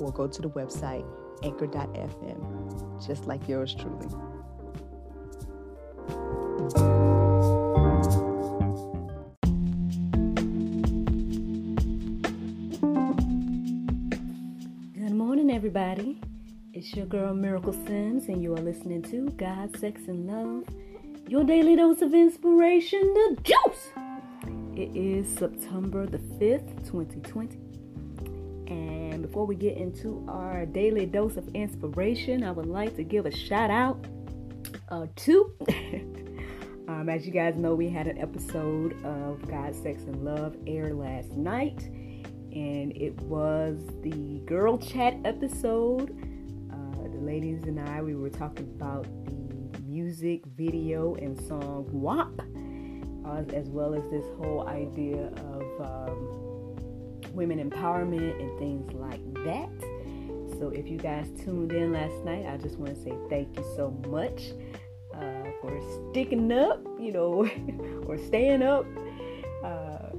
or go to the website anchor.fm, just like yours truly. Good morning, everybody. It's your girl Miracle Sims, and you are listening to God, Sex, and Love, your daily dose of inspiration, the juice. It is September the 5th, 2020. Before we get into our daily dose of inspiration, I would like to give a shout out uh, to. um, as you guys know, we had an episode of God, Sex, and Love air last night, and it was the girl chat episode. Uh, the ladies and I, we were talking about the music, video, and song WAP, uh, as well as this whole idea of. Um, women empowerment and things like that. So if you guys tuned in last night, I just want to say thank you so much uh, for sticking up, you know, or staying up, uh,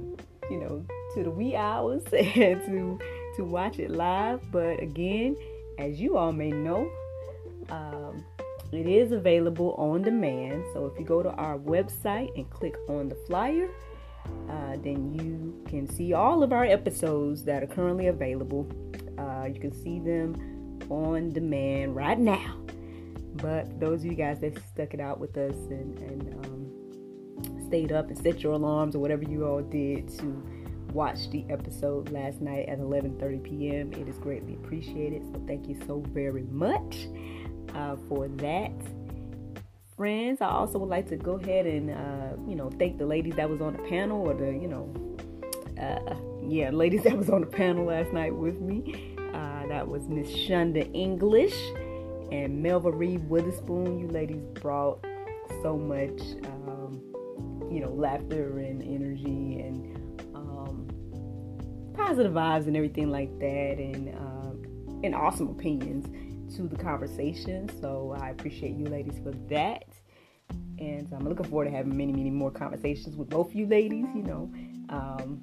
you know, to the wee hours and to to watch it live. But again, as you all may know, um, it is available on demand. So if you go to our website and click on the flyer, uh, then you can see all of our episodes that are currently available. Uh, you can see them on demand right now. But those of you guys that stuck it out with us and, and um, stayed up and set your alarms or whatever you all did to watch the episode last night at 11:30 p.m., it is greatly appreciated. So thank you so very much uh, for that friends. I also would like to go ahead and, uh, you know, thank the ladies that was on the panel or the, you know, uh, yeah, ladies that was on the panel last night with me. Uh, that was Miss Shunda English and Melva Reed Witherspoon. You ladies brought so much, um, you know, laughter and energy and um, positive vibes and everything like that, and um, and awesome opinions to the conversation. So I appreciate you ladies for that. And I'm looking forward to having many, many more conversations with both you ladies, you know, um,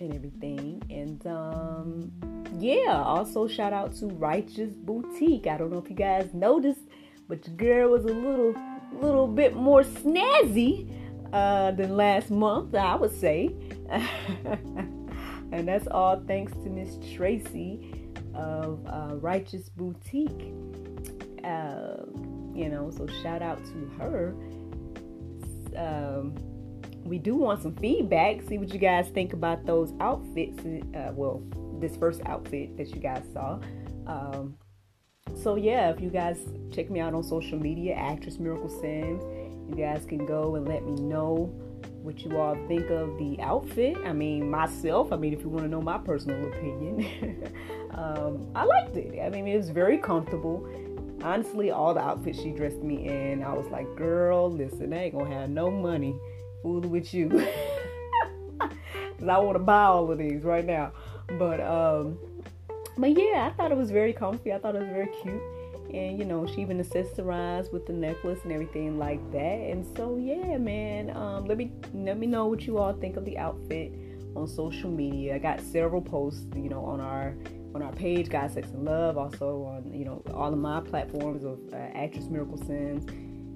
and everything. And um, yeah, also shout out to Righteous Boutique. I don't know if you guys noticed, but your girl was a little, little bit more snazzy uh, than last month, I would say. and that's all thanks to Miss Tracy of uh, Righteous Boutique. Uh, you know, so shout out to her. Um, we do want some feedback. See what you guys think about those outfits. Uh, well, this first outfit that you guys saw. Um, so yeah, if you guys check me out on social media, actress Miracle Sims, you guys can go and let me know what you all think of the outfit. I mean, myself, I mean, if you want to know my personal opinion, um, I liked it. I mean, it was very comfortable. Honestly, all the outfits she dressed me in, I was like, girl, listen, I ain't gonna have no money fooling with you. Cause I want to buy all of these right now. But um, but yeah, I thought it was very comfy. I thought it was very cute and you know she even accessorized with the necklace and everything like that. And so yeah man um, let me let me know what you all think of the outfit on social media. I got several posts you know on our on our page god sex and love also on you know all of my platforms of uh, actress miracle sims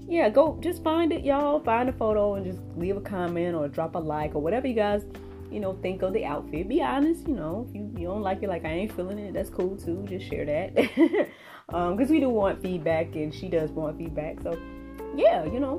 yeah go just find it y'all. Find a photo and just leave a comment or drop a like or whatever you guys you know, think of the outfit. Be honest, you know, if you, you don't like it, like I ain't feeling it, that's cool too. Just share that. because um, we do want feedback and she does want feedback. So, yeah, you know,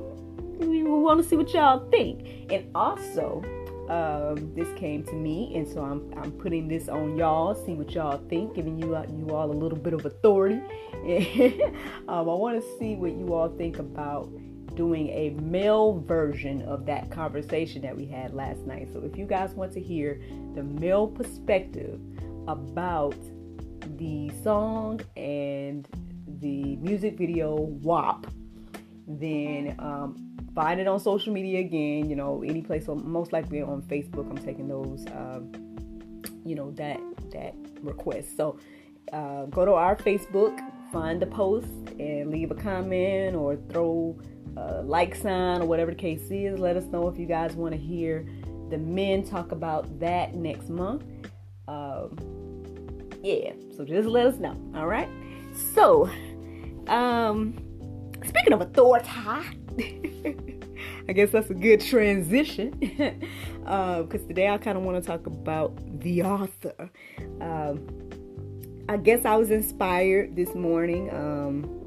we, we want to see what y'all think. And also, um, this came to me, and so I'm I'm putting this on y'all. See what y'all think, giving you uh, you all a little bit of authority. um, I want to see what you all think about doing a male version of that conversation that we had last night. So if you guys want to hear the male perspective about the song and the music video WAP, then um, find it on social media again. You know, any place, most likely on Facebook. I'm taking those, um, you know, that that request. So uh, go to our Facebook, find the post, and leave a comment or throw a like sign or whatever the case is. Let us know if you guys want to hear the men talk about that next month. Um, yeah, so just let us know. All right. So, um, speaking of authority, I guess that's a good transition because uh, today I kind of want to talk about the author. Um, I guess I was inspired this morning. Um,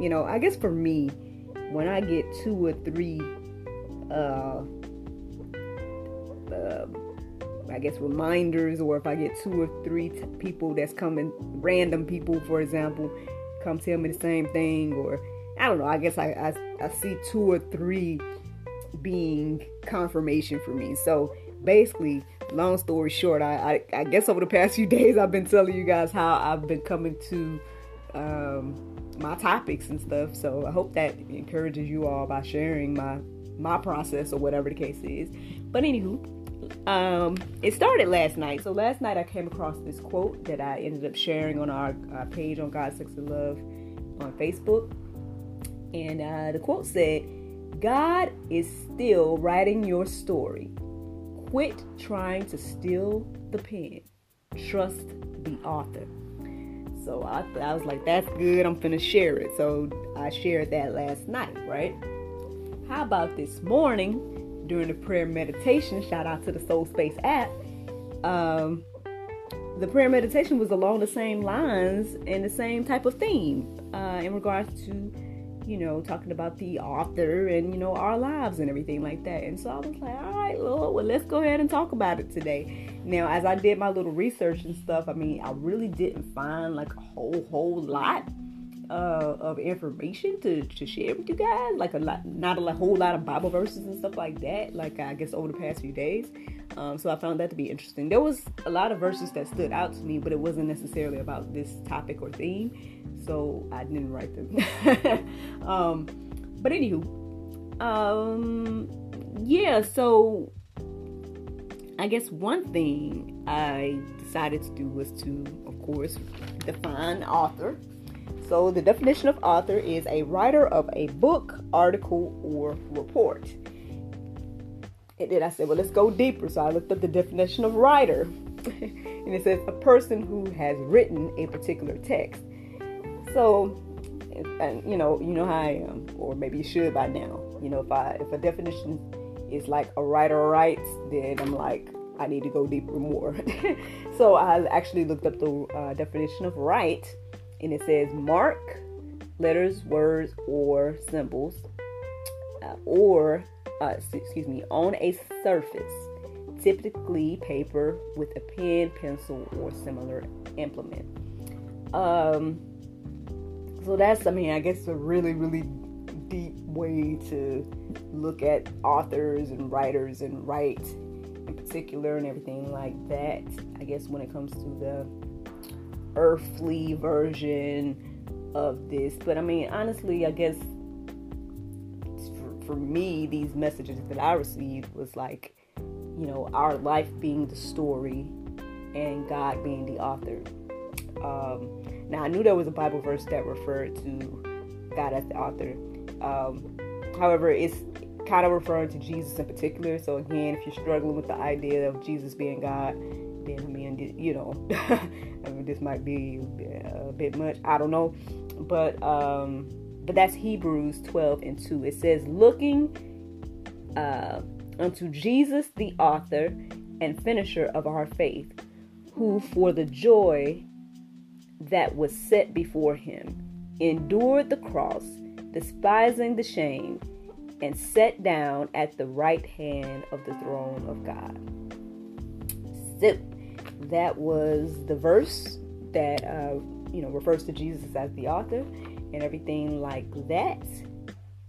you know, I guess for me, when I get two or three, uh, uh, I guess reminders, or if I get two or three t- people that's coming, random people, for example, come tell me the same thing, or I don't know. I guess I, I, I see two or three being confirmation for me. So basically, long story short, I, I, I guess over the past few days I've been telling you guys how I've been coming to um, my topics and stuff. So I hope that encourages you all by sharing my my process or whatever the case is. But anywho, um, it started last night. So last night I came across this quote that I ended up sharing on our, page on God, Sex, and Love on Facebook. And uh, the quote said, God is still writing your story. Quit trying to steal the pen. Trust the author. So I, I was like, that's good. I'm finna share it. So I shared that last night, right? How about this morning during the prayer meditation? Shout out to the Soul Space app. Um, the prayer meditation was along the same lines and the same type of theme uh, in regards to you know, talking about the author and, you know, our lives and everything like that. And so I was like, all right, Lord, well, let's go ahead and talk about it today. Now, as I did my little research and stuff, I mean, I really didn't find like a whole, whole lot uh, of information to, to share with you guys. Like a lot, not a whole lot of Bible verses and stuff like that. Like I guess over the past few days. Um, so I found that to be interesting. There was a lot of verses that stood out to me, but it wasn't necessarily about this topic or theme so I didn't write them. um, but anywho, um, yeah. So I guess one thing I decided to do was to, of course, define author. So the definition of author is a writer of a book, article, or report. And then I said, well, let's go deeper. So I looked up the definition of writer. and it says a person who has written a particular text. So, and you know, you know how I am, or maybe you should by now. You know, if I if a definition is like a writer writes, then I'm like, I need to go deeper more. so I actually looked up the uh, definition of write, and it says mark letters, words, or symbols, uh, or uh, excuse me, on a surface, typically paper with a pen, pencil, or similar implement. Um, so that's, I mean, I guess a really, really deep way to look at authors and writers and write in particular and everything like that. I guess when it comes to the earthly version of this. But I mean, honestly, I guess for me, these messages that I received was like, you know, our life being the story and God being the author. Um, now, I knew there was a Bible verse that referred to God as the author. Um, however, it's kind of referring to Jesus in particular. So, again, if you're struggling with the idea of Jesus being God, then I mean, you know, I mean, this might be a bit much. I don't know, but um, but that's Hebrews 12 and 2. It says, "Looking uh, unto Jesus, the author and finisher of our faith, who for the joy that was set before him, endured the cross, despising the shame, and sat down at the right hand of the throne of God. So that was the verse that uh, you know refers to Jesus as the author and everything like that.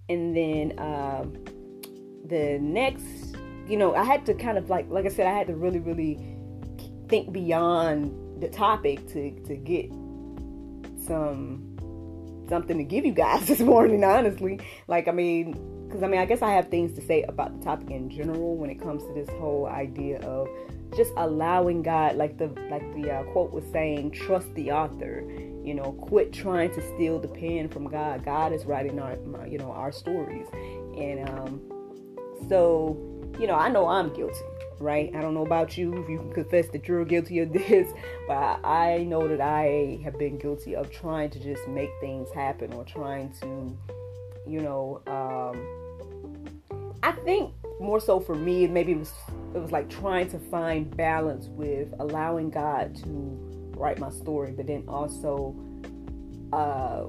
And then um, the next, you know, I had to kind of like, like I said, I had to really, really think beyond the topic to to get some something to give you guys this morning. Honestly, like I mean, because I mean, I guess I have things to say about the topic in general when it comes to this whole idea of just allowing God, like the like the uh, quote was saying, trust the author. You know, quit trying to steal the pen from God. God is writing our, you know, our stories, and um, so you know, I know I'm guilty right? I don't know about you if you can confess that you're guilty of this, but I know that I have been guilty of trying to just make things happen or trying to, you know, um, I think more so for me, maybe it was it was like trying to find balance with allowing God to write my story, but then also, uh,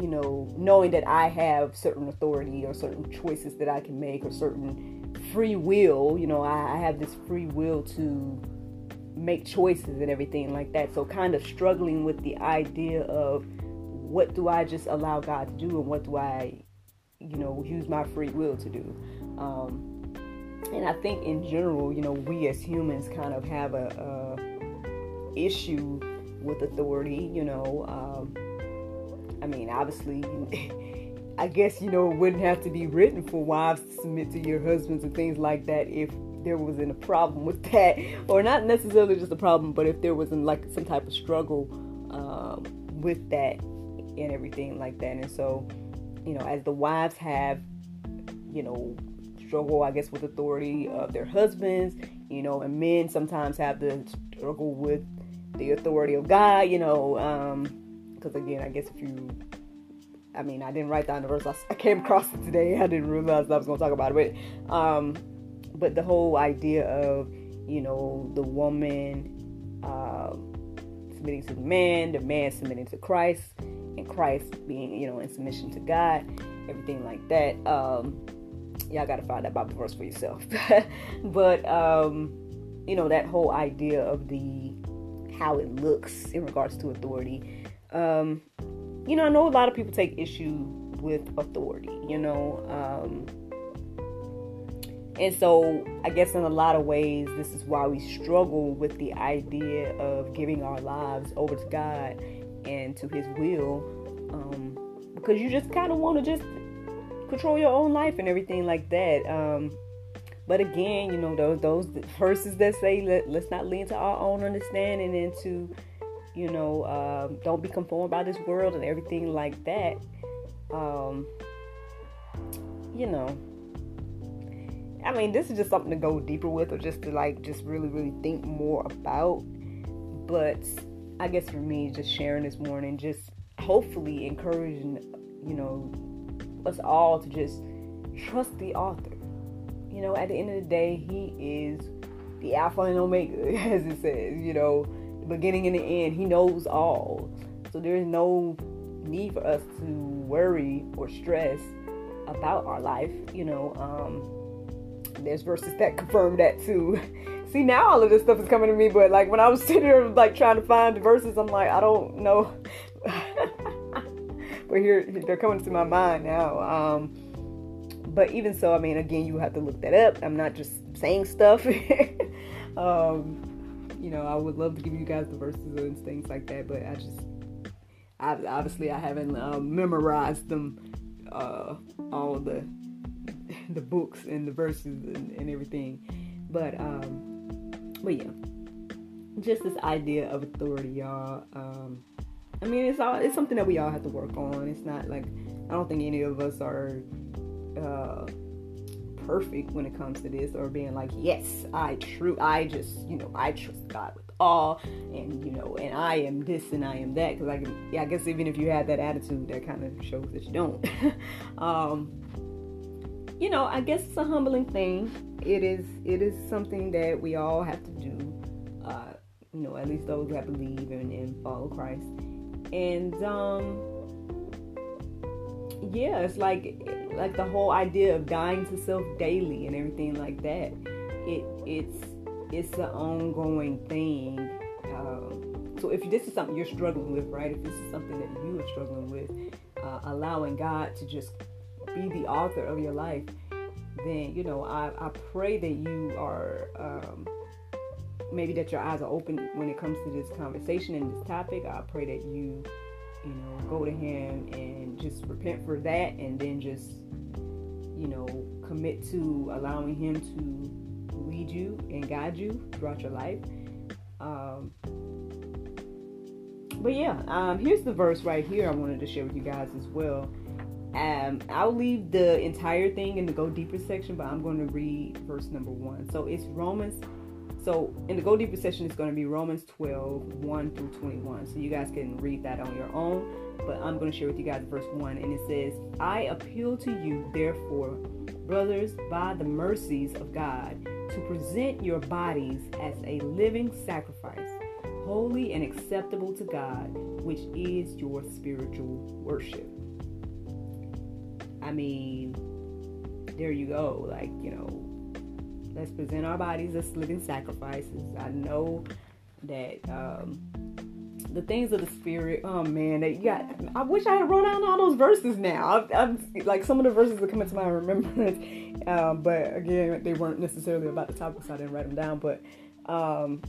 you know, knowing that I have certain authority or certain choices that I can make or certain free will. You know, I, I have this free will to make choices and everything like that. So, kind of struggling with the idea of what do I just allow God to do and what do I, you know, use my free will to do. Um, and I think in general, you know, we as humans kind of have a, a issue with authority. You know, um, I mean, obviously. I guess you know it wouldn't have to be written for wives to submit to your husbands and things like that if there wasn't a problem with that, or not necessarily just a problem, but if there wasn't like some type of struggle um, with that and everything like that. And so, you know, as the wives have, you know, struggle, I guess, with authority of their husbands, you know, and men sometimes have to struggle with the authority of God, you know, because um, again, I guess if you I mean, I didn't write down the verse. I, came across it today. I didn't realize I was going to talk about it. But, um, but the whole idea of, you know, the woman um, submitting to the man, the man submitting to Christ, and Christ being, you know, in submission to God, everything like that. Um, y'all got to find that Bible verse for yourself. but, um, you know, that whole idea of the how it looks in regards to authority. Um, you know, I know a lot of people take issue with authority, you know. Um, and so, I guess in a lot of ways, this is why we struggle with the idea of giving our lives over to God and to His will. Um, because you just kind of want to just control your own life and everything like that. Um, but again, you know, those those verses that say let, let's not lean to our own understanding and to you know, um, don't be conformed by this world and everything like that. Um, you know, I mean, this is just something to go deeper with, or just to like, just really, really think more about. But I guess for me, just sharing this morning, just hopefully encouraging, you know, us all to just trust the author. You know, at the end of the day, he is the Alpha and Omega, as it says. You know, beginning and the end. He knows all. So there is no need for us to worry or stress about our life. You know, um, there's verses that confirm that too. See, now all of this stuff is coming to me, but like when I was sitting here like trying to find the verses, I'm like, I don't know. But here they're coming to my mind now. Um, but even so, I mean, again, you have to look that up. I'm not just saying stuff. um, you know, I would love to give you guys the verses and things like that, but I just, I, obviously, I haven't um, memorized them, uh, all the the books and the verses and, and everything. But, um, but yeah, just this idea of authority, y'all. Um, I mean, it's all it's something that we all have to work on. It's not like I don't think any of us are. Uh, perfect when it comes to this or being like, yes, I true, I just, you know, I trust God with all, and you know, and I am this and I am that. Because I can, yeah, I guess even if you have that attitude, that kind of shows that you don't. um, you know, I guess it's a humbling thing. It is, it is something that we all have to do. Uh, you know, at least those that believe and, and follow Christ. And um, yeah, it's like like the whole idea of dying to self daily and everything like that. It it's it's an ongoing thing. Um, so if this is something you're struggling with, right? If this is something that you are struggling with, uh, allowing God to just be the author of your life, then you know I, I pray that you are um, maybe that your eyes are open when it comes to this conversation and this topic. I pray that you, you know, go to Him and just repent for that, and then just, you know, commit to allowing Him to lead you and guide you throughout your life. Um, but yeah, um, here's the verse right here I wanted to share with you guys as well. Um, I'll leave the entire thing in the go deeper section, but I'm going to read verse number one. So it's Romans. So in the go deeper session, it's going to be Romans 12, 1 through 21. So you guys can read that on your own. But I'm going to share with you guys verse 1. And it says, I appeal to you, therefore, brothers, by the mercies of God, to present your bodies as a living sacrifice, holy and acceptable to God, which is your spiritual worship. I mean, there you go. Like, you know, let's present our bodies as living sacrifices. I know that um, the things of the spirit. Oh man, that you got. I wish I had wrote down all those verses now. i am like some of the verses that come into my remembrance, um, but again, they weren't necessarily about the topic, so I didn't write them down. But um,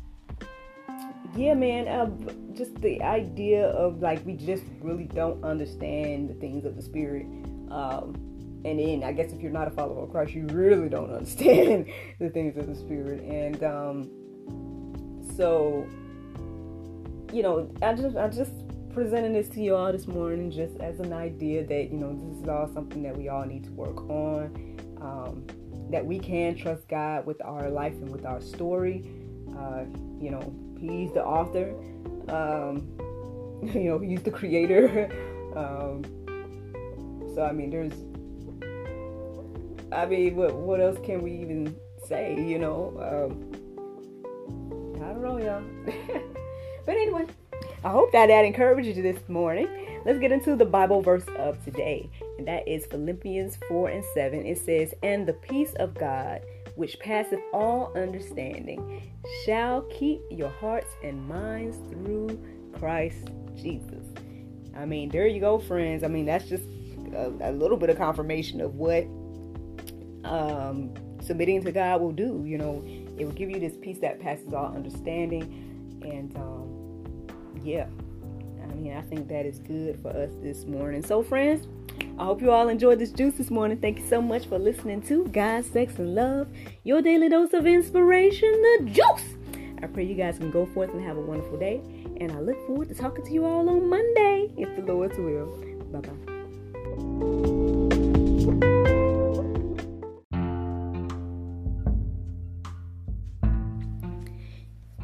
yeah, man, uh, just the idea of like we just really don't understand the things of the spirit. Um, and then I guess if you're not a follower of Christ, you really don't understand the things of the spirit. And um, so, you know, I just I just presenting this to you all this morning just as an idea that you know this is all something that we all need to work on. Um, that we can trust God with our life and with our story. Uh, you know, He's the author. Um, you know, He's the creator. um, so I mean, there's, I mean, what what else can we even say? You know, um, I don't know, y'all. but anyway, I hope that that encouraged you this morning. Let's get into the Bible verse of today, and that is Philippians 4 and 7. It says, And the peace of God, which passeth all understanding, shall keep your hearts and minds through Christ Jesus. I mean, there you go, friends. I mean, that's just a, a little bit of confirmation of what um, submitting to God will do. You know, it will give you this peace that passes all understanding. And um, yeah, I mean, I think that is good for us this morning. So, friends, I hope you all enjoyed this juice this morning. Thank you so much for listening to God, Sex, and Love, your daily dose of inspiration, the juice. I pray you guys can go forth and have a wonderful day. And I look forward to talking to you all on Monday, if the Lord's will. Bye bye.